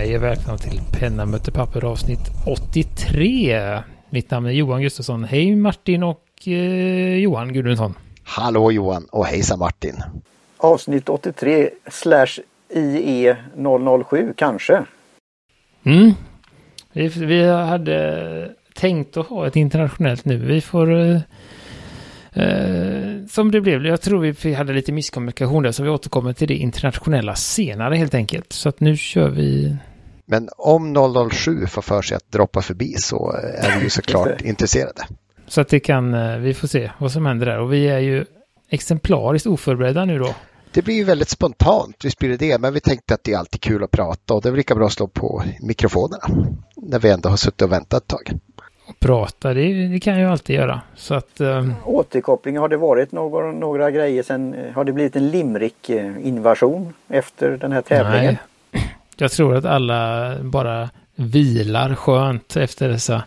Hej och välkomna till Penna möter papper avsnitt 83. Mitt namn är Johan Gustafsson. Hej Martin och eh, Johan Gudmundsson. Hallå Johan och hejsa Martin. Avsnitt 83 slash IE 007 kanske. Mm. Vi, vi hade tänkt att ha ett internationellt nu. Vi får... Eh, eh, som det blev. Jag tror vi hade lite misskommunikation där så vi återkommer till det internationella senare helt enkelt. Så att nu kör vi Men om 007 får för sig att droppa förbi så är vi ju såklart intresserade. Så att det kan, eh, vi får se vad som händer där. Och vi är ju exemplariskt oförberedda nu då. Det blir ju väldigt spontant, visst blir det det, men vi tänkte att det är alltid kul att prata och det är väl lika bra att slå på mikrofonerna när vi ändå har suttit och väntat ett tag. Och prata, det, det kan jag ju alltid göra. Så att, eh, Återkoppling, har det varit några, några grejer sen, har det blivit en limrik eh, invasion efter den här tävlingen? nej. Jag tror att alla bara vilar skönt efter dessa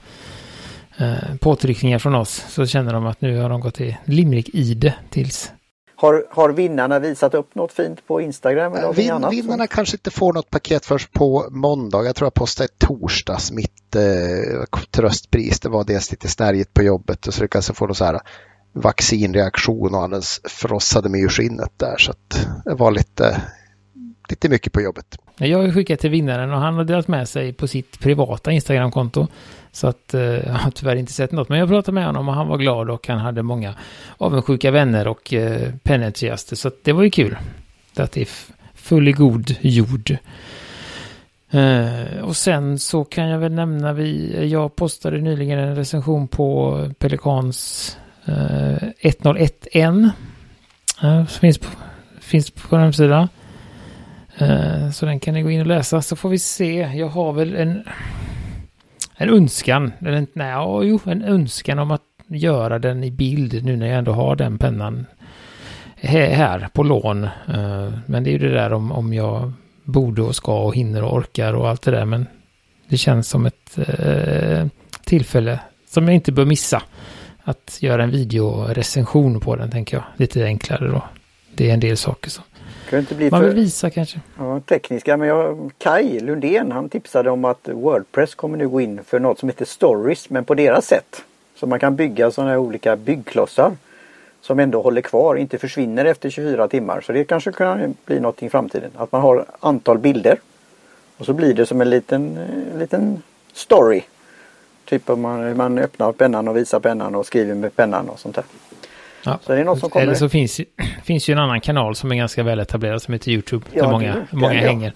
eh, påtryckningar från oss. Så känner de att nu har de gått i limrik i det tills Har, har vinnarna visat upp något fint på Instagram eller någonting Vin, annat? vinnarna kanske inte får något paket först på måndag. Jag tror jag postade torsdags mitt eh, tröstpris. Det var dels lite snärjigt på jobbet och så lyckades jag få någon så här vaccinreaktion och alldeles frossade mig ur skinnet där. Så att det var lite, lite mycket på jobbet. Jag har skickat till vinnaren och han har delat med sig på sitt privata Instagramkonto. Så att eh, jag har tyvärr inte sett något. Men jag pratade med honom och han var glad och han hade många avundsjuka vänner och eh, penentusiaster. Så att det var ju kul. Att det är full i god jord. Eh, och sen så kan jag väl nämna vi, jag postade nyligen en recension på Pelikans eh, 101N. Eh, som finns på, finns på hemsidan. Eh, så den kan ni gå in och läsa så får vi se. Jag har väl en, en önskan, eller en, nej, jo, en önskan om att göra den i bild nu när jag ändå har den pennan här, på lån. Eh, men det är ju det där om, om jag borde och ska och hinner och orkar och allt det där. Men det känns som ett eh, tillfälle som jag inte bör missa. Att göra en videorecension på den tänker jag. Lite enklare då. Det är en del saker som kan inte bli man vill för visa kanske. ja, tekniska? Men jag, Kai Lundén han tipsade om att Wordpress kommer nu gå in för något som heter Stories men på deras sätt. Så man kan bygga sådana här olika byggklossar som ändå håller kvar, inte försvinner efter 24 timmar. Så det kanske kan bli något i framtiden. Att man har antal bilder och så blir det som en liten, eh, liten story. Typ om man, man öppnar pennan och visar pennan och skriver med pennan och sånt där. Ja. Så det är något som kommer. Eller så finns, finns ju en annan kanal som är ganska väl etablerad som heter YouTube. Ja, där många, det- många ja. hänger.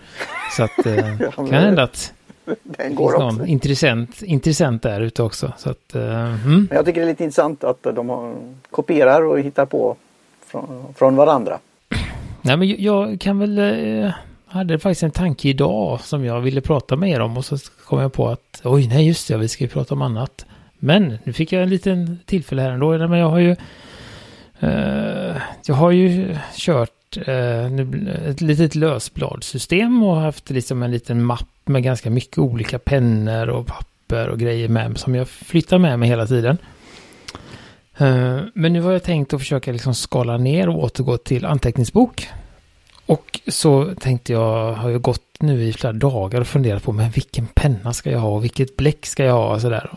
Så att eh, Ja, kan hända att Den det går finns också. någon intressant, intressant där ute också. Så att, eh, mm. Men jag tycker det är lite intressant att de har, kopierar och hittar på från, från varandra. Nej men jag- jag kan väl, eh, hade faktiskt en tanke idag som jag ville prata med er om och så kom jag på att oj nej just det, vi ska ju prata om annat. Men nu fick jag en liten tillfälle här ändå. Men jag har ju Uh, jag har ju kört uh, ett litet lösbladsystem och haft liksom en liten mapp med ganska mycket olika pennor och papper och grejer med som jag flyttar med mig hela tiden. Uh, Men nu har jag tänkt att försöka liksom skala ner och återgå till anteckningsbok. Och så tänkte jag, har jag gått nu i flera dagar och funderat på men vilken penna ska jag ha och vilket bläck ska jag ha och sådär.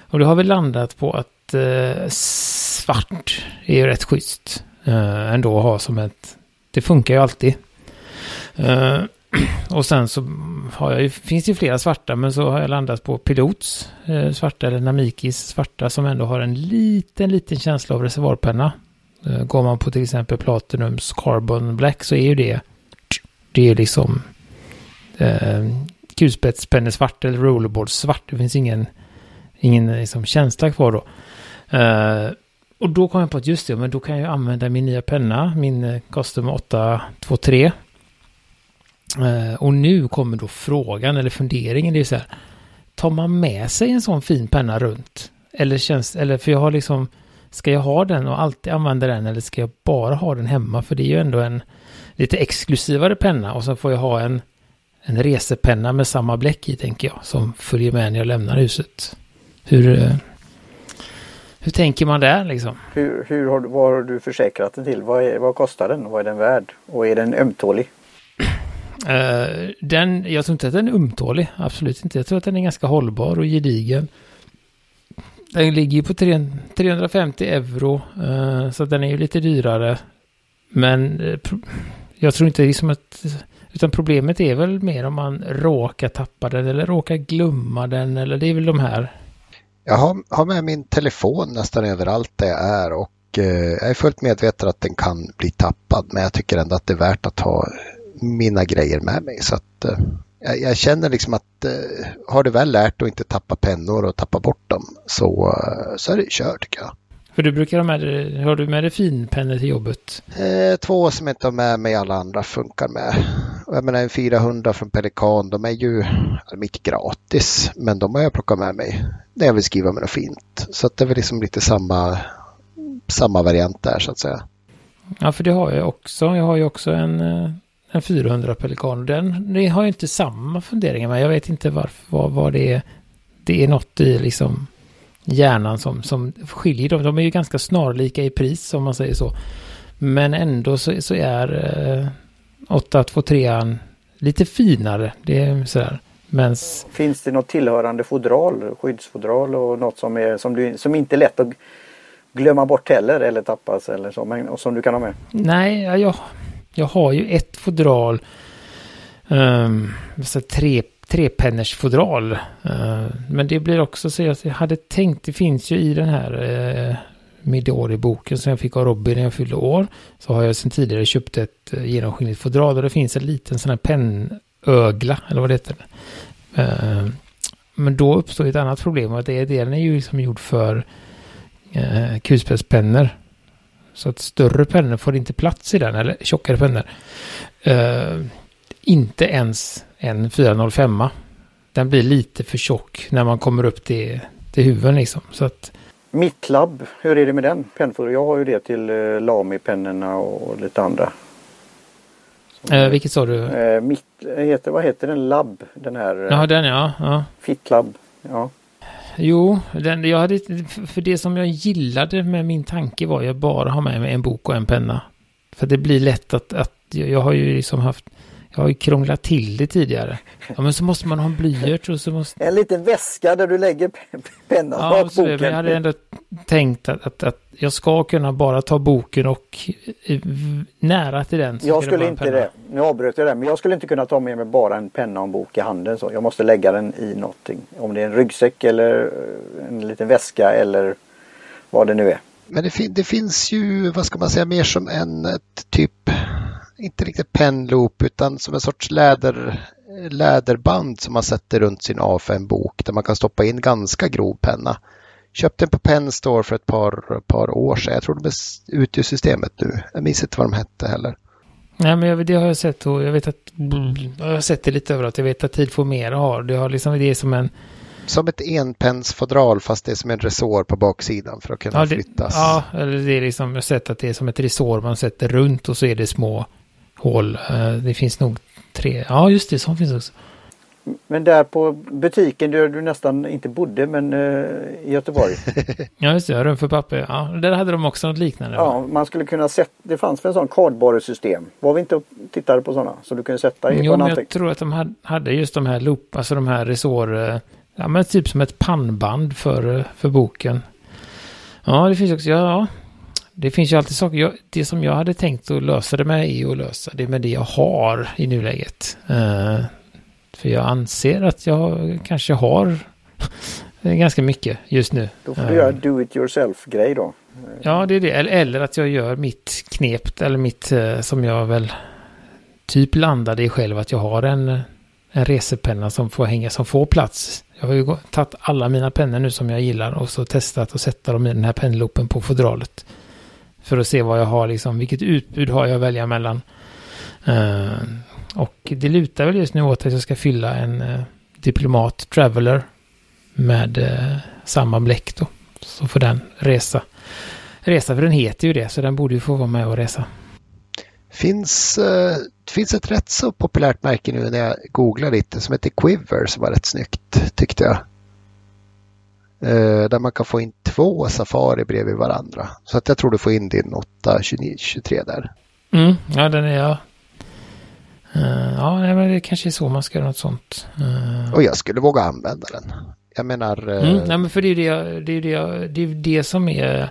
Och då har vi landat på att eh, svart är ju rätt schysst eh, ändå att ha som ett, det funkar ju alltid. Eh, och sen så har jag ju, finns det ju flera svarta men så har jag landat på Pilots eh, svarta eller Namikis svarta som ändå har en liten, liten känsla av reservoarpenna. Eh, går man på till exempel Platinums Carbon Black så är ju det, det är liksom eh, kulspetspenne svart eller rollerboard svart. Det finns ingen, ingen liksom, känsla kvar då. Uh, och då kom jag på att just det, men då kan jag använda min nya penna, min eh, Custom 823. Uh, eh, och nu kommer då frågan eller funderingen, det är så här, tar man med sig en sån fin penna runt? Eller känns, eller för jag har liksom, ska jag ha den och alltid använda den eller ska jag bara ha den hemma? För det är ju ändå en lite exklusivare penna och så får jag ha en, en resepenna med samma bläck i tänker jag, som följer med när jag lämnar huset. Hur, hur tänker man där liksom? Hur, hur har, du- vad har du försäkrat den till? Vad, är, vad kostar den? Vad är den värd? Och är den ömtålig? Uh, den, jag tror inte att den är umtålig, absolut inte. Jag tror att den är ganska hållbar och gedigen. Den ligger ju på 350 euro, uh, så den är ju lite dyrare. Men uh, jag tror inte liksom att... Utan problemet är väl mer om man råkar tappa den eller råkar glömma den eller det är väl de här. Jag har, har med min telefon nästan överallt där jag är och jag är fullt medveten att den kan bli tappad men jag tycker ändå att det är värt att ha mina grejer med mig. Så att, eh, jag, jag, känner liksom att eh, har du väl lärt att inte tappa pennor och tappa bort dem så, eh, så är det kört tycker jag. För du brukar ha med dig, har du med dig finpennor till jobbet? Eh, två som inte har med mig, alla andra funkar med. Och jag menar en 400 från Pelikan, de är ju alltså, mitt gratis. Men de har jag plockat med mig när jag vill skriva med något fint. Så att det är väl liksom lite samma, samma variant där så att säga. Ja, för det har jag också. Jag har ju också en eh, en 400 Pelikan. Den det har ju inte samma funderingar men jag vet inte varför, vad, vad det är. Det är något i liksom hjärnan som, som skiljer dem. De är ju ganska snarlika i pris om man säger så. Men ändå så, så är eh, 823 lite finare. Det är sådär. Mens... Finns det något tillhörande fodral, skyddsfodral och något som, är, som, du, som inte är lätt att glömma bort heller eller tappas eller så, men, och som du kan ha med? Nej, jag, jag har ju ett fodral. Um, tre, trepenners fodral. Uh, men det blir också så att jag hade tänkt, det finns ju i den här uh, Midori-boken som jag fick av Robin när jag fyllde år. Så har jag sedan tidigare köpt ett eh, genomskinligt fodral och det finns en liten sån här pennögla, eller vad det heter. Uh, men då uppstår ett annat problem och det är den är ju liksom gjord för uh, kulspetspennor. Så att större pennor får inte plats i den, eller tjockare pennor. Uh, inte ens en 405. Den blir lite för tjock när man kommer upp till, till huven liksom. Så att, mitt labb, hur är det med den pennfodret? Jag har ju det till uh, Lami-pennorna och lite andra. Uh, vilket sa du? Uh, mitt, heter, vad heter den? Labb? Den här? Ja, den ja. ja. Fitlab. Ja. Jo, den, jag hade, för det som jag gillade med min tanke var att bara ha med mig en bok och en penna. För det blir lätt att, att jag har ju liksom haft, jag har ju krånglat till det tidigare. Ja, men så måste man ha en blyert och så måste... En liten väska där du lägger pennan ja, bak boken. Men jag hade ändå tänkt att, att, att, jag ska kunna bara ta boken och eh, nära till den. jag skulle inte det. Nu avbröt jag det. Men jag skulle inte kunna ta med mig bara en penna och en bok i handen. Så jag måste lägga den i någonting. Om det är en ryggsäck eller eh, en liten väska eller vad det nu är. Men det, fin det finns ju, vad ska man säga, mer som en typ inte riktigt penloop utan som en sorts läder, läderband som man sätter runt sin A5-bok där man kan stoppa in ganska grov penna. Köpte den på Penstore för ett par, par år sedan. Jag tror de är ute ur systemet nu. Jag minns inte vad de hette heller. Nej, men det har jag sett och jag vet att jag har sett det lite överallt. Jag vet att Tid får mer har. Det har liksom det är som en som ett enpensfodral fast det är som en resår på baksidan för att kunna ja, det, flyttas. Ja, eller det är liksom, jag har sett att det är som ett resår man sätter runt och så är det små hål. Eh, det finns nog tre, ja just det, sånt finns också. Men där på butiken där du nästan inte bodde men uh, i Göteborg. ja just det, rum för papper. Ja, där hade de också något liknande. Ja, man skulle kunna sätta, det fanns väl en sån kardborresystem. Var vi inte och tittade på sådana? Så du kunde sätta i Jo, men jag tror att de hade just de här loop, alltså de här resår, eh, ja men typ som ett pannband för, för boken. Ja, det finns också, ja, det finns ju alltid saker. Jag, det som jag hade tänkt att lösa det med är att lösa det med det jag har i nuläget. Uh, för jag anser att jag kanske har ganska mycket just nu. Då får du uh, göra do it yourself-grej då. Ja, det är det. Eller, eller, att jag gör mitt knep, eller mitt uh, som jag väl typ landade i själv, att jag har en, en resepenna som får hänga, som får plats. Jag har ju tagit alla mina pennor nu som jag gillar och så testat att sätta dem i den här pennloopen på fodralet. För att se vad jag har, liksom, vilket utbud har jag att välja mellan. Uh, och det lutar väl just nu åt att jag ska fylla en uh, Diplomat Traveler med uh, samma bläck då. Så får den resa. Resa, för den heter ju det, så den borde ju få vara med och resa. Finns, finns ett rätt så populärt märke nu när jag googlar lite som heter Quiver som var rätt snyggt tyckte jag. Uh, där man kan få in två Safari bredvid varandra. Så att jag tror du får in din 8 29, 23 där. Mm, ja, den är jag. Uh, ja, men det kanske är så man ska göra något sånt. Uh... Och jag skulle våga använda den. Jag menar... Mm, nej, men för det är det, det, är det, det, är det som är...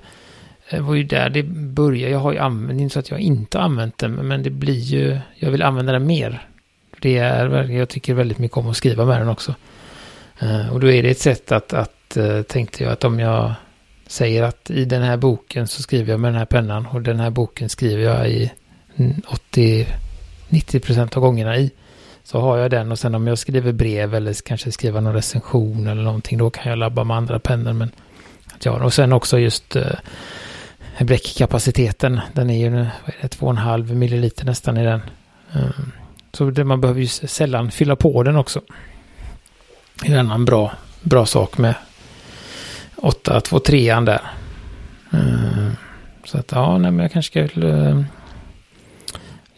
Var ju där det började. Jag har ju använt, inte så att jag inte har använt den, men det blir ju... Jag vill använda den mer. Det är, jag tycker väldigt mycket om att skriva med den också. och då är det ett sätt att, att Eh, tänkte jag, att om jag säger att i den här boken så skriver jag med den här pennan och den här boken skriver jag i 80-90% av gångerna i. Så har jag den och sen om jag skriver brev eller kanske skriver någon recension eller någonting då kan jag labba med andra pennor. Men att jag, och sen också just eh, bläckkapaciteten. Den är ju vad är det, 2,5 milliliter nästan i den. Um, så det, man behöver ju sällan fylla på den också. Det är en annan bra, bra sak med 823 där. Eh, så att ja, nej, men jag kanske skulle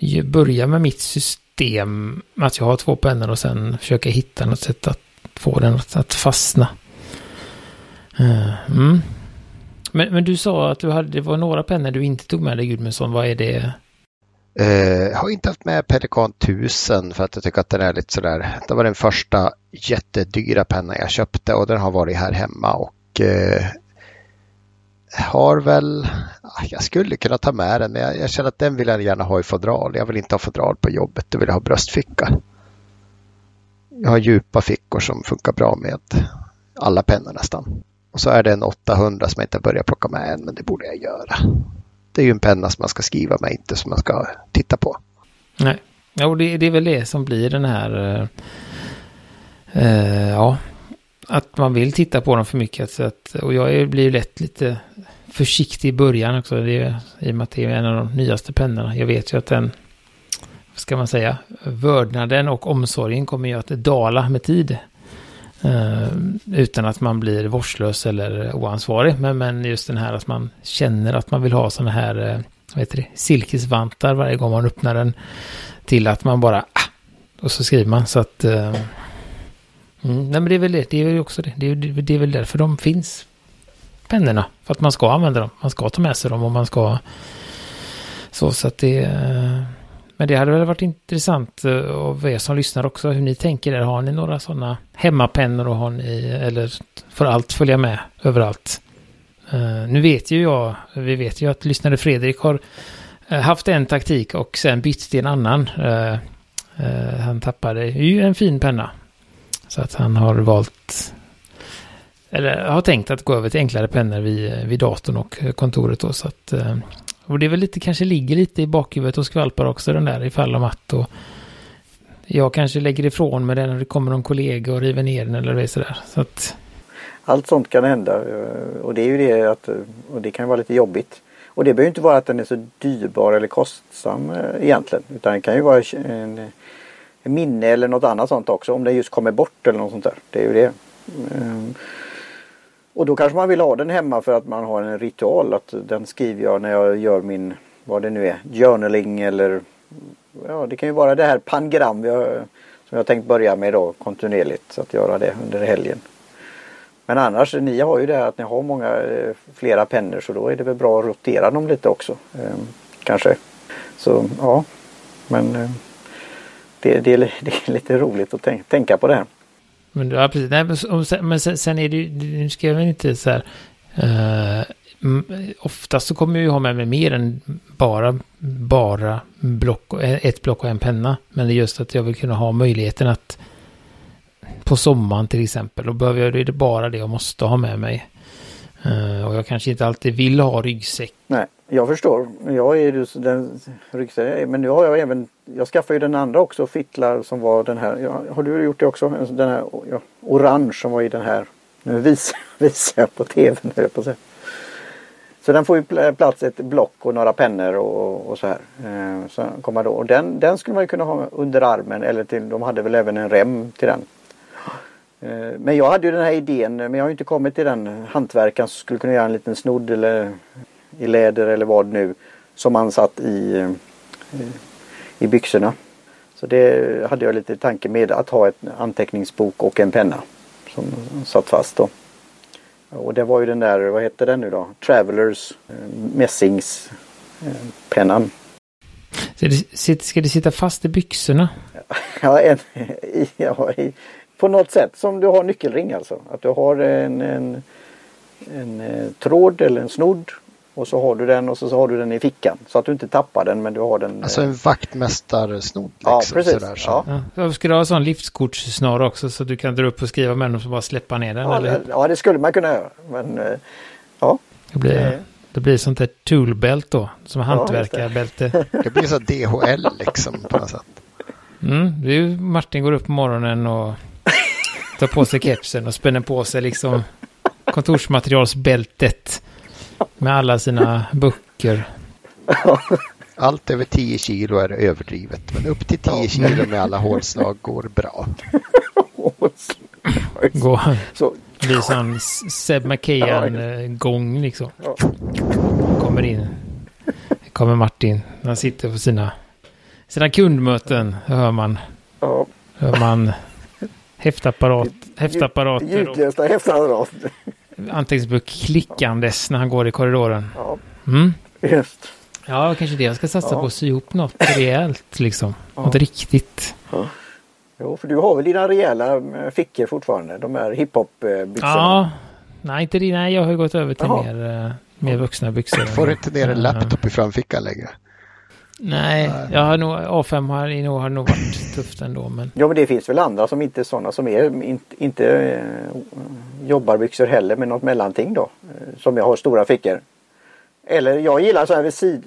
uh, börja med mitt system. Att jag har två pennor och sen försöka hitta något sätt att få den att, att fastna. Uh, mm. men, men du sa att du hade, det var några pennor du inte tog med dig Gudmundsson. Vad är det? Eh, jag har inte haft med Pelikan 1000 för att jag tycker att den är lite sådär. Det var den första jättedyra pennan jag köpte och den har varit här hemma och eh, har väl, ah, jag skulle kunna ta med den men jag, jag, känner att den vill jag gärna ha i fodral. Jag vill inte ha fodral på jobbet, då vill jag ha bröstficka. Jag har djupa fickor som funkar bra med alla pennor nästan. Och så är det en 800 som jag inte börjat plocka med än, men det borde jag göra. Det är ju en penna som man ska skriva med, inte som man ska titta på. Nej, ja, det, det är väl det som blir den här... Eh, eh ja, att man vill titta på dem för mycket. Så att, och jag blir lätt lite försiktig i början också. Det är, I och med att det är en av de nyaste pennorna. Jag vet ju att den, vad ska man säga, vördnaden och omsorgen kommer ju att dala med tid. Eh, utan att man blir vårdslös eller oansvarig. Men, men just den här att man känner att man vill ha sådana här, eh, vad heter det, silkesvantar varje gång man öppnar den. Till att man bara, ah, och så skriver man så att eh, Mm, nej men det är väl det, det är väl också det. Det är, det är väl därför de finns, pennorna. För att man ska använda dem, man ska ta med sig dem och man ska... Så, så att det... Eh, men det hade väl varit intressant eh, av er som lyssnar också hur ni tänker där. Har ni några sådana hemmapennor och har ni, eller får allt följa med överallt? Uh, nu vet ju jag, vi vet ju att lyssnare Fredrik har haft en taktik och sen bytt till en annan. Uh, han tappade ju en fin penna så att han har valt, eller har tänkt att gå över till enklare pennor vid, vid datorn och kontoret då. Så att, eh, och det är väl lite, kanske ligger lite i bakhuvudet och skvalpar också den där ifall om att och jag kanske lägger ifrån mig den när det kommer någon kollega och river ner den eller sådär. Så att... Allt sånt kan hända eh, och det är ju det att, eh, och det kan vara lite jobbigt. Och det behöver inte vara att den är så dyrbar eller kostsam egentligen utan det kan ju vara en minne eller något annat sånt också. Om det just kommer bort eller något sånt där. Det är ju det. Ehm, och då kanske man vill ha den hemma för att man har en ritual. Att den skriver jag när jag gör min, vad det nu är, journaling eller ja det kan ju vara det här pangram jag, som jag tänkt börja med då kontinuerligt. Så att göra det under helgen. Men annars, ni har ju det här att ni har många, eh, flera pennor så då är det väl bra att rotera dem lite också. Ehm, kanske. Så ja. Men eh, det, det, är, det är lite roligt att tänka, tänka på det här. Men, ja, precis. Nej, men, men sen, sen, är det ju, nu ska jag väl inte så här, uh, oftast så kommer jag ju ha med mig mer än bara, bara block, ett block och en penna. Men det är just att jag vill kunna ha möjligheten att på sommaren till exempel, då behöver jag, det är bara det jag måste ha med mig. Uh, och jag kanske inte alltid vill ha ryggsäck. Nej, jag förstår. Jag är ju den ryggsäcken. Men nu har jag även, jag skaffade ju den andra också, Fittlar som var den här. Ja, har du gjort det också? Den här ja, orange som var i den här. Nu visar, visar jag på tv nu på sig. Så den får ju plats ett block och några pennor och, och så här. Eh, så kommer då. Och den, den skulle man ju kunna ha under armen eller till, de hade väl även en rem till den. Eh, men jag hade ju den här idén men jag har inte kommit till den hantverkaren som skulle kunna göra en liten snodd eller i läder eller vad nu som man satt i, eh, i byxorna. Så det hade jag lite tanke med att ha en anteckningsbok och en penna som satt fast då. Och det var ju den där, vad heter den nu då? Travelers eh, mässingspennan. Så det, ska det sitta fast i byxorna? Ja, en, ja på något sätt som du har nyckelring alltså. Att du har en, en, en, en tråd eller en snodd och så har du den och så, så har du den i fickan. Så att du inte tappar den men du har den. Alltså en eh, vaktmästarsnodd. Liksom, ja, precis. Sådär, så. Ja. Ja. Ska du ha sån liftkortssnara också så du kan dra upp och skriva med den och så bara släppa ner den? Ja, eller? det, ja, det skulle man kunna göra. Men eh, ja. Det blir, Det- det blir sånt där toolbelt då. Som hantverkarbälte. Det blir så DHL liksom på något sätt. Mm, det är ju Martin går upp på morgonen och tar på sig kepsen och spänner på sig liksom kontorsmaterialsbältet. Med alla sina böcker. Allt över 10 kilo är överdrivet. Men upp till 10 kilo med alla hålslag går bra. Gå, Så, det blir sån Seb McKayan-gång liksom. Ja. Kommer in. Kommer Martin. Han sitter på sina, sina kundmöten. Hör man, hör man häftapparat, häftapparater ljudlösa häftapparat. Anteckningsbok klickandes när han går i korridoren. Ja, Mm. just. Ja, kanske det jag ska satsa Ja. på. att sy ihop något rejält liksom. Något riktigt. Jo, för du har väl dina rejäla eh, fickor fortfarande? De här hiphop-byxorna? Ja, nej inte. Nej, jag har ju gått över till Jaha. mer, eh, mer vuxna byxor. Får du inte ner en laptop i framfickan längre? Nej, jag har nog, A5 har, nog, har nog varit tufft ändå. Men Ja men det finns väl andra som inte är sådana som är inte, inte eh, jobbarbyxor heller med något mellanting då. Eh, som jag har stora fickor. Eller jag gillar så här vid sid,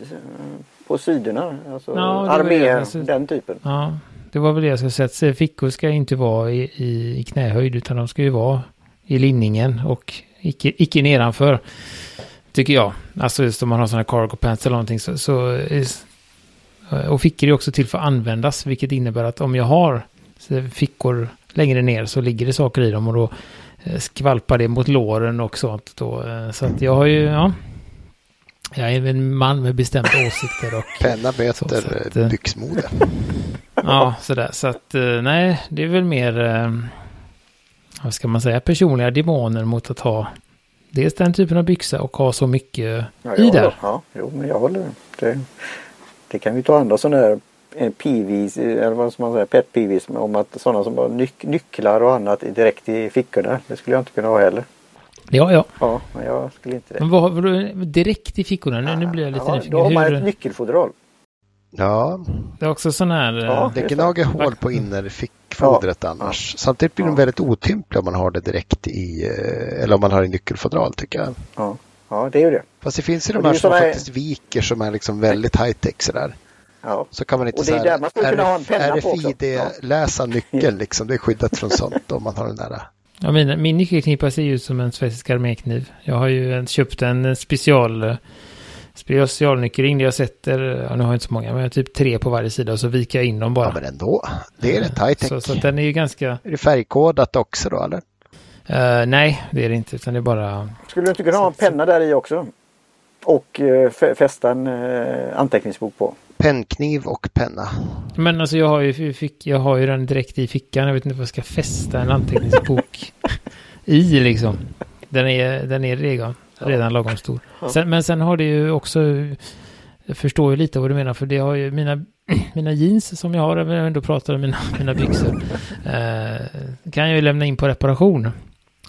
på sidorna. Alltså Ja, armé, alltså- den typen. ja, det var väl det jag skulle säga. Fickor ska inte vara i, i, i knähöjd utan de ska ju vara i linningen och icke, icke nedanför. Tycker jag. Alltså just om man har sådana cargo pants eller någonting så, så är- och fickor är också till för att användas, vilket innebär att om jag har fickor längre ner så ligger det saker i dem och då eh, skvalpar det mot låren och sånt då. Eh, Så att jag har ju, ja. Jag är en man med bestämda åsikter och Penna Så, så möter att, eh, byxmode. Ja, sådär. Så att eh, nej, det är väl mer, eh, vad ska man säga, personliga demoner mot att ha dels den typen av byxa och ha så mycket Ja, i jag där. håller- Ja, jo men jag håller det. Det kan vi ta andra sådana här eh, PVs, eller vad ska man säga, pet PVs om att sådana som har nyc nycklar och annat direkt i fickorna. Det skulle jag inte kunna ha heller. Ja, ja. Ja, men jag skulle inte det. Men vad har du direkt i fickorna? Nu, nu blir jag lite ja, nyfiken. Då har man ett Hur, nyckelfodral. Ja, det är också sån här... eh, Ja. det gnager hål på innerfickfodret annars. Samtidigt blir de Ja. väldigt otympliga om man har det direkt i, eh, eller om man har i nyckelfodral tycker jag. Ja, ja det är ju det. Fast det finns ju de här som här- faktiskt viker som är liksom väldigt high-tech sådär. Ja. Så kan man inte Och det är där man skulle kunna ha en penna på också. RFID-läsa nyckeln liksom. Det är skyddat från sånt om man har den där. Ja, min, min nyckelknipa ser ju ut som en schweizisk armékniv. Jag har ju köpt en special, specialnyckelring där jag sätter, ja, nu har jag inte så många, men jag har typ tre på varje sida och så viker jag in dem bara. Ja men ändå. Det är rätt high-tech. så, så att den är ju ganska... Är det färgkodat också då eller? Eh, nej, det är det inte, utan det är bara... Skulle du inte kunna ha en penna där i också? Och fä- fästa en eh, anteckningsbok på. Pennkniv och penna. Men alltså jag har ju, fick, jag har ju den direkt i fickan. Jag vet inte vad jag ska fästa en anteckningsbok i liksom. Den är, den är redan, redan lagom stor. Sen, men sen har det ju också, jag förstår ju lite vad du menar, för det har ju mina, mina jeans som jag har, när jag ändå pratar om mina, mina byxor, eh, kan jag ju lämna in på reparation.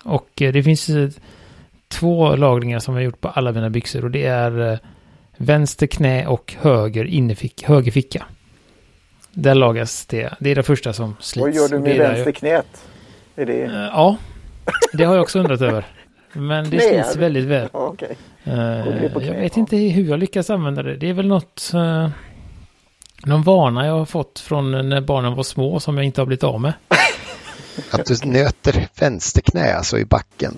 Och eh, det finns eh, två lagringar som jag har gjort på alla mina byxor och det är eh, vänster knä och höger innerfick, höger ficka. Där lagas det. Det är det första som slits. Vad gör du med vänster knät? Är det... Ja, det har jag också undrat över. Men det slits väldigt väl. Ja, på jag vet inte hur jag lyckas använda det. Det är väl något... någon vana jag har fått från när barnen var små som jag inte har blivit av med. Att du nöter vänsterknä alltså i backen.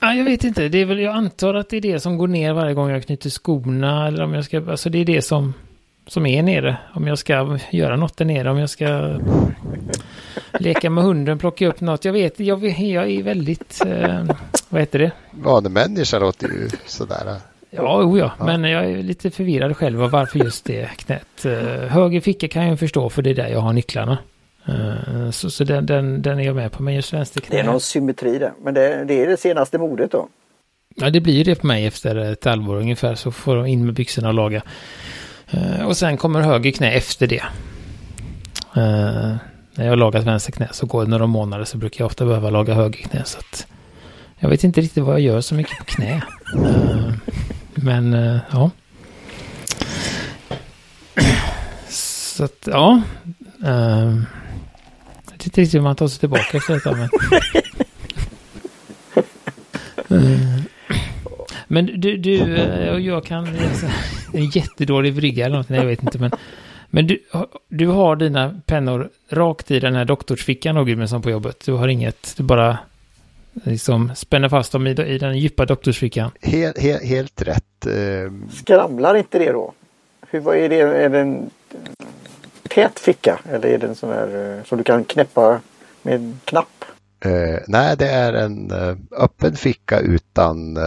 Ja, jag vet inte. Det är väl, jag antar att det är det som går ner varje gång jag knyter skorna. Eller om jag ska, alltså det är det som, som är nere. Om jag ska göra något där nere. Om jag ska leka med hunden, plocka upp något. Jag vet, jag, jag är väldigt, eh, vad heter det? Vanemänniska låter ju sådär. Ja, oh ja, Ja. men jag är lite förvirrad själv av varför just det knät. Eh, höger ficka kan jag förstå för det är där jag har nycklarna. Eh, så så den, den, den är jag med på, men just vänster knä. Det är någon symmetri där. Men det, det är det senaste modet då. Ja, det blir ju det på mig efter ett halvår ungefär så får de in med byxorna och laga. Eh, och sen kommer höger knä efter det. Eh, när jag har lagat vänster knä så går det några månader så brukar jag ofta behöva laga höger knä. Så att jag vet inte riktigt vad jag gör så mycket på knä. Men ja. Så att ja. Vet inte riktigt hur man tar sig tillbaka efter detta. Men, men du, du eh, och jag kan... En jättedålig brygga eller något, nej jag vet inte men... Men du, du har dina pennor rakt i den här doktorsfickan Ågudmundsson på jobbet. Du har inget, du bara liksom spänner fast dem i, i den djupa doktorsfickan. Helt, helt, helt rätt. eh, Skramlar inte det då? Hur, vad är det? Är det en tät ficka? Eller är det en sån här eh, som du kan knäppa med en knapp? Eh, nej, det är en eh, öppen ficka utan,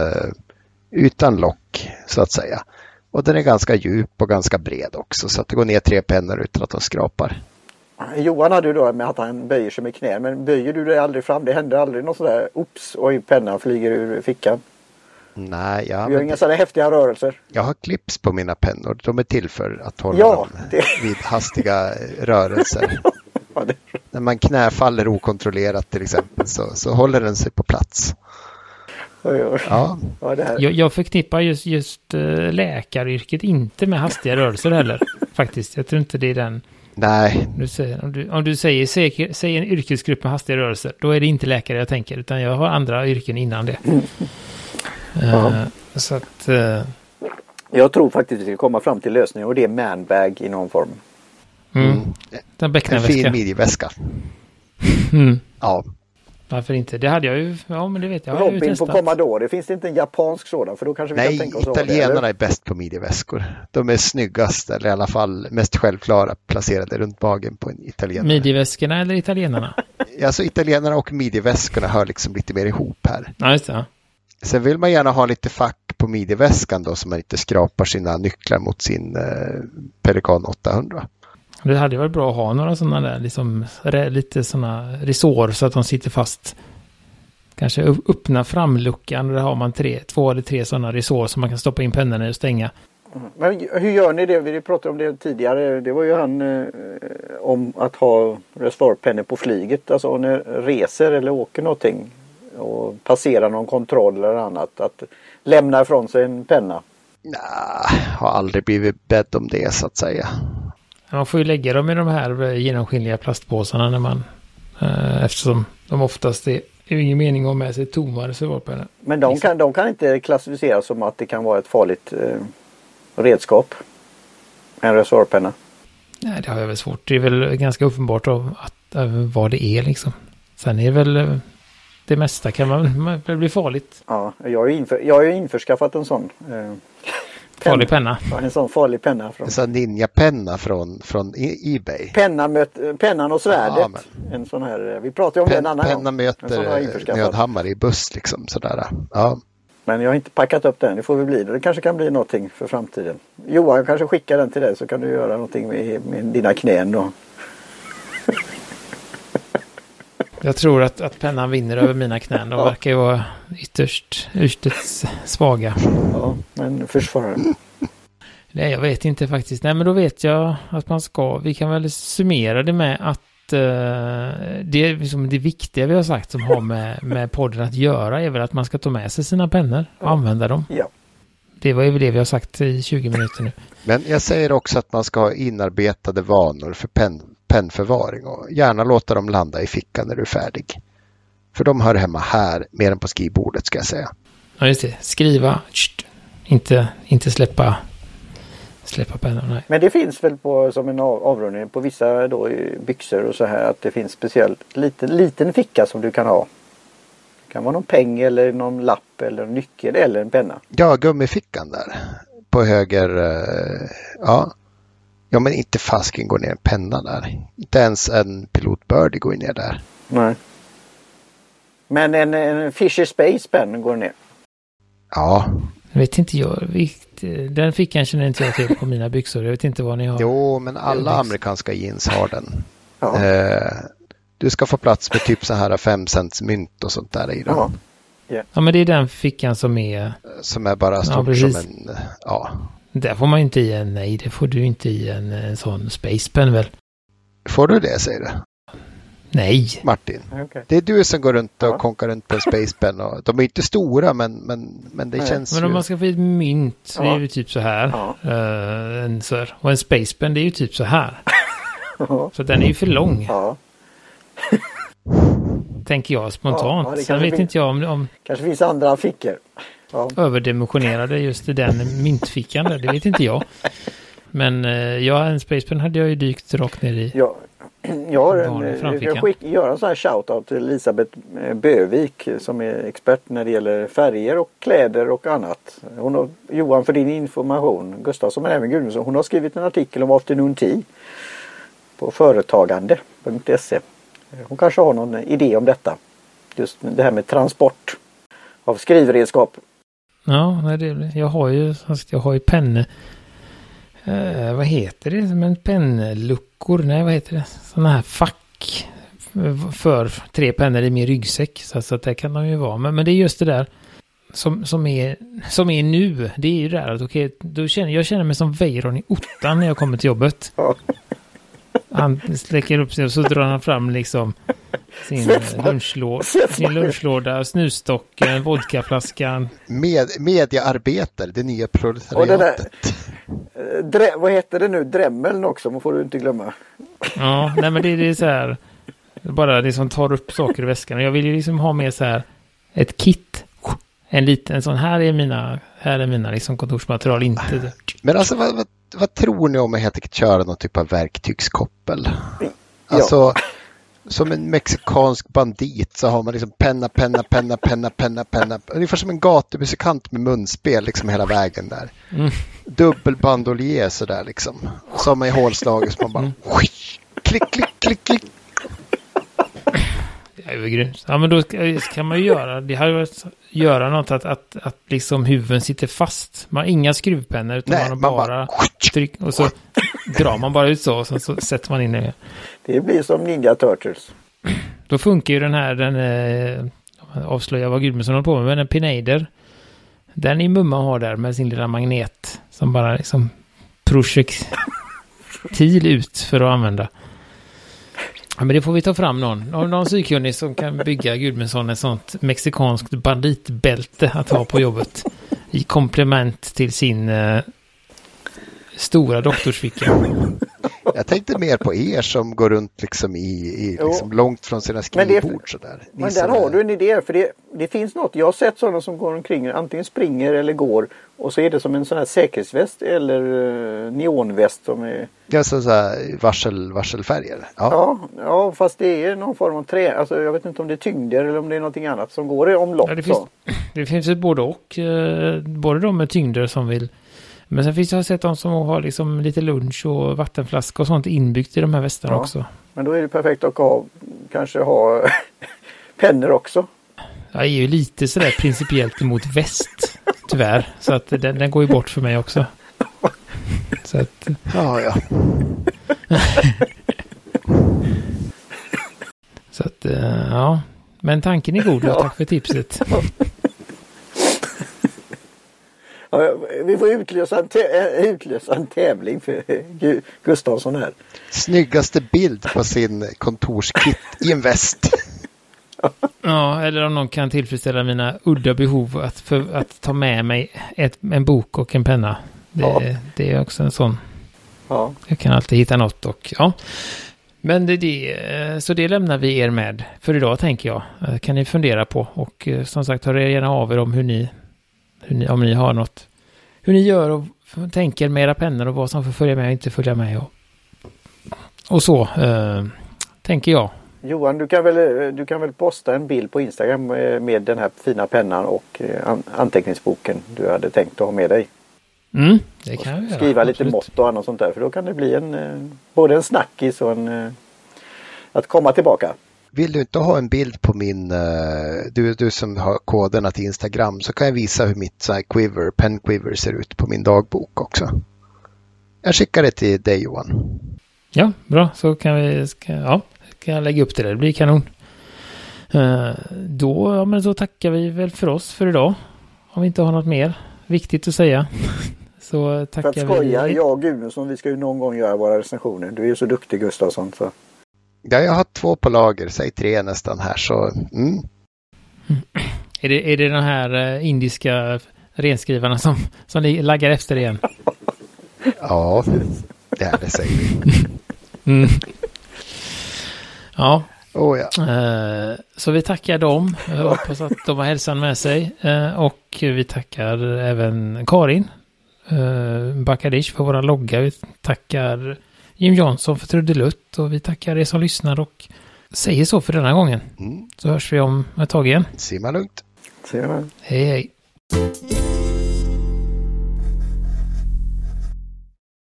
utan lock så att säga. Och den är ganska djup och ganska bred också så att det går ner tre pennor utan att de skrapar. Johan hade ju då med att han böjer sig med knä. Men böjer du dig aldrig fram? Det händer aldrig något sådär oops, oj pennan flyger ur fickan. Nej, Du ja, gör men inga sådana häftiga rörelser. jag har clips på mina pennor. De är till för att hålla Ja, dem det- vid hastiga rörelser. Ja, det, När man knäfaller okontrollerat till exempel så, så håller den sig på plats. Ja, Ja, det här. Jag, jag förknippar just, just eh, läkaryrket inte med hastiga rörelser heller. Faktiskt, jag tror inte det är den. nej, Du säger, om, du, om du säger säker, säg en yrkesgrupp med hastiga rörelser, då är det inte läkare jag tänker, utan jag har andra yrken innan det. Eh, så att, eh, Jag tror faktiskt vi ska komma fram till lösningen och det är manbag i någon form. mm, Mm. den en fin midjeväska. Mm, Ja, varför inte? Det hade jag ju, ja men det vet jag. Robin på. Commodore, finns det inte en japansk sådan? För då kanske vi nej, kan tänka oss att det, italienarna eller? är bäst på midjeväskor. De är snyggast, eller i alla fall mest självklara, placerade runt magen på en italienare. Midjeväskorna eller italienarna? Alltså italienarna och midjeväskorna hör liksom lite mer ihop här. Ja, just det. Sen vill man gärna ha lite fack på midjeväskan då så man inte skrapar sina nycklar mot sin eh, Pelikan 800. Det hade varit bra att ha några sådana där, liksom lite sådana resår så att de sitter fast. Kanske öppna framluckan, där har man tre, två eller tre sådana resår som man kan stoppa in pennorna i och stänga. Men hur gör ni det? Vi pratade om det tidigare. Det var ju han eh, om att ha reservoarpennor på flyget. Alltså ni reser eller åker någonting och passerar någon kontroll eller annat. Att lämna ifrån sig en penna. Nej, har aldrig blivit bedd om det så att säga. Man får ju lägga dem i de här eh, genomskinliga plastpåsarna när man, eh, eftersom de oftast är, det är ju ingen mening att ha med sig tomma reservoarpennor. Men de kan, de kan inte klassificeras som att det kan vara ett farligt eh, redskap. En reservoarpenna. Nej, det har jag väl svårt. Det är väl ganska uppenbart av att, äh, vad det är liksom. Sen är det väl eh, det mesta kan man, man det blir farligt. Ja, jag har ju, inför, jag har ju införskaffat en sån. Eh, Farlig penna. Ja, en sån farlig penna. Från, En sån ninjapenna från, från E- Ebay. penna möt, pennan och svärdet. Ja, En sån här, eh, vi pratade om det en Pen, annan penna gång. Jag möter införskaffat. nödhammare i buss liksom sådär. Ja, Men jag har inte packat upp den. Det får väl bli det. Det kanske kan bli någonting för framtiden. Johan, jag kanske skickar den till dig så kan du göra någonting med, med dina knän då. Jag tror att, att pennan vinner över mina knän. De Ja. verkar ju vara ytterst, ytterst svaga. Ja, men försvara den. Nej, jag vet inte faktiskt. Nej, men då vet jag att man ska. Vi kan väl summera det med att eh, det, liksom det viktiga vi har sagt som har med, med podden att göra är väl att man ska ta med sig sina pennor och använda dem. Ja. Det var ju det vi har sagt i 20 minuter nu. Men jag säger också att man ska ha inarbetade vanor för pen, pennförvaring och gärna låta dem landa i fickan när du är färdig. För de hör hemma här mer än på skrivbordet ska jag säga. Ja, just det. Skriva. Inte, inte släppa, släppa pennan. Men det finns väl på, som en av, avrundning på vissa då, byxor och så här att det finns speciellt liten, liten ficka som du kan ha. Det kan vara någon peng eller någon lapp eller en nyckel eller en penna. Ja, gummifickan där på höger. eh, ja. Ja, men inte fasken går ner en penna där. Inte ens en pilotbirdie går ner där. Nej. Men en, en Fisher Space pen går ner. Ja, Jag vet inte jag. Den fickan känner inte jag till på mina byxor. Jag vet inte vad ni har. jo, men alla amerikanska jeans har den. Ja. Eh, du ska få plats med typ så här fem cents mynt och sånt där i den. Ja. Ja, men det är den fickan som är... Som är bara stort som precis. en, ja, Där får man inte i en, nej det får du inte i en, en sån spacepen väl? Får du det säger du? Nej. Martin. Okay. Det är du som går runt och Ja. konkar runt på en spacepen. Och de är inte stora men, men, men det Nej, känns Men om ju... man ska få ett mynt, det är Ja. ju typ så här. Ja. Eh, en så här. Och en spacepen, det är ju typ så här. Ja. Så den är ju för lång, ja. tänker jag spontant. Ja, ja, Sen kanske vet finns. inte jag om, om Kanske finns andra fickor. Ja. överdimensionerade just i den myntfickan där, det vet inte jag. Men eh, ja, en spacepen hade jag ju dykt rakt ner i. Jag, jag har en, Vanlig jag skicka, göra en sån här shoutout till Elisabeth eh, Bövik som är expert när det gäller färger och kläder och annat. Hon har, Johan för din information, Gustafsson men även Gudmundsson, hon har skrivit en artikel om afternoon tea på företagande.se. Hon kanske har någon idé om detta. Just det här med transport av skrivredskap. Ja, nej, det, jag har ju, jag har ju penne... Eh, vad heter det? Men pennluckor? Nej, vad heter det? Sådana här fack för tre pennor i min ryggsäck. Så, så att det kan de ju vara. Men, men det är just det där som, som, är, som är nu. Det är ju det där att okej, då känner, jag känner mig som Weiron i ottan när jag kommer till jobbet. Han släcker upp sig och så drar han fram liksom sin lunchlåda, sin lunchlåda, snusstocken, vodkaflaskan. Med, mediearbetare, det nya Och det proletariatet. där, drä, vad heter det nu? Dremmeln också, får du inte glömma. Ja, nej men det, det är så här. Bara det som tar upp saker i väskan. Och jag vill ju liksom ha med så här ett kit. En liten en sån här är mina, här är mina liksom kontorsmaterial, inte Men alltså vad, vad, vad tror ni om att helt enkelt köra någon typ av verktygskoppel? Ja. Alltså som en mexikansk bandit så har man liksom penna, penna, penna, penna, penna, penna. Ungefär som en gatumusikant med munspel liksom hela vägen där. Mm. Dubbelbandolier sådär liksom. Man i hålslaget så man bara skish, klick, klick, klick, klick. Det är ju grymt. Ja, men då kan man ju göra, det hade varit göra något att, att, att liksom huven sitter fast. Man har inga skruvpennor utan Nej, man har man bara, bara tryck och så drar man bara ut så och sen så sätter man in det. Det blir som Ninja Turtles. Då funkar ju den här, den eh, avslöjar vad Gudmundsson håller på med, men en Pinader. Den är mumma har där med sin lilla magnet som bara liksom projektil ut för att använda. Ja, men det får vi ta fram någon. Någon, någon psykkunnig som kan bygga Gudmundsson ett sånt mexikanskt banditbälte att ha på jobbet. I komplement till sin eh, stora doktorsficka. Jag tänkte mer på er som går runt liksom i, i liksom långt från sina Men det- skrivbord sådär. Ni Men där har är- du en idé. För det, det finns något. Jag har sett sådana som går omkring. Antingen springer eller går. Och så är det som en sån här säkerhetsväst eller eh, neonväst. Som är, Ja, så, så här, varsel, varselfärger. Ja. ja, ja, fast det är någon form av trä. Alltså, jag vet inte om det är tyngder eller om det är någonting annat som går i omlopp. Ja, det finns- så. Det finns ju både och. Eh, både de med tyngder som vill... Men sen finns det, jag har sett de som har liksom lite lunch och vattenflaska och sånt inbyggt i de här västarna Ja. också. Men då är det perfekt att ha, kanske ha pennor också. Jag är ju lite sådär principiellt emot väst. Tyvärr. Så att den, den går ju bort för mig också. Så att... Ja, ja. Så att, eh, ja. Men tanken är god och Ja. tack för tipset. Ja, vi får utlösa en, äh, utlösa en tävling för Gu- Gustavsson här. Snyggaste bild på sin kontorskit i en väst. Ja, eller om någon kan tillfredsställa mina udda behov att, för, att ta med mig ett, en bok och en penna. Det, Ja. det är också en sån. Ja, Jag kan alltid hitta något och ja. Men det, det, eh, så det lämnar vi er med för idag tänker jag. Eh, Kan ni fundera på och eh, som sagt hör gärna av er om hur ni, ni, om ni har något, hur ni gör och tänker med era pennor och vad som får följa med och inte följa med och, och så eh, tänker jag. Johan, du kan, väl, du kan väl posta en bild på Instagram eh, med den här fina pennan och eh, an- anteckningsboken du hade tänkt att ha med dig. Mm, det kan jag göra. Skriva lite absolut. mått och annat sånt där för då kan det bli en eh, både en snackis och en eh, att komma tillbaka. Vill du inte ha en bild på min, eh, du, du som har koderna till Instagram, så kan jag visa hur mitt så här quiver, pen quiver ser ut på min dagbok också. Jag skickar det till dig Johan. Ja, bra. Så kan vi, ska, ja, kan jag lägga upp det där. Det blir kanon. Eh, då, ja, men så tackar vi väl för oss för idag. Om vi inte har något mer viktigt att säga. Så tackar För att skoja, vi. jag och Gudmundsson, vi ska ju någon gång göra våra recensioner. Du är ju så duktig Gustafsson. Så. Ja, jag har två på lager, säg tre nästan här så mm. Är det, är det de här eh, indiska renskrivarna som, som laggar efter igen? Ja, det är det säger vi. Mm. Ja, Oh, ja. eh, så vi tackar dem. Jag hoppas att de har hälsan med sig. Eh, och vi tackar även Karin eh, Bakadish för våra logga. Vi tackar Jim Johnson för trudelutt och vi tackar er som lyssnar och säger så för denna gången. Mm. Så hörs vi om ett tag igen. Simma lugnt. Ser du? Hej hej.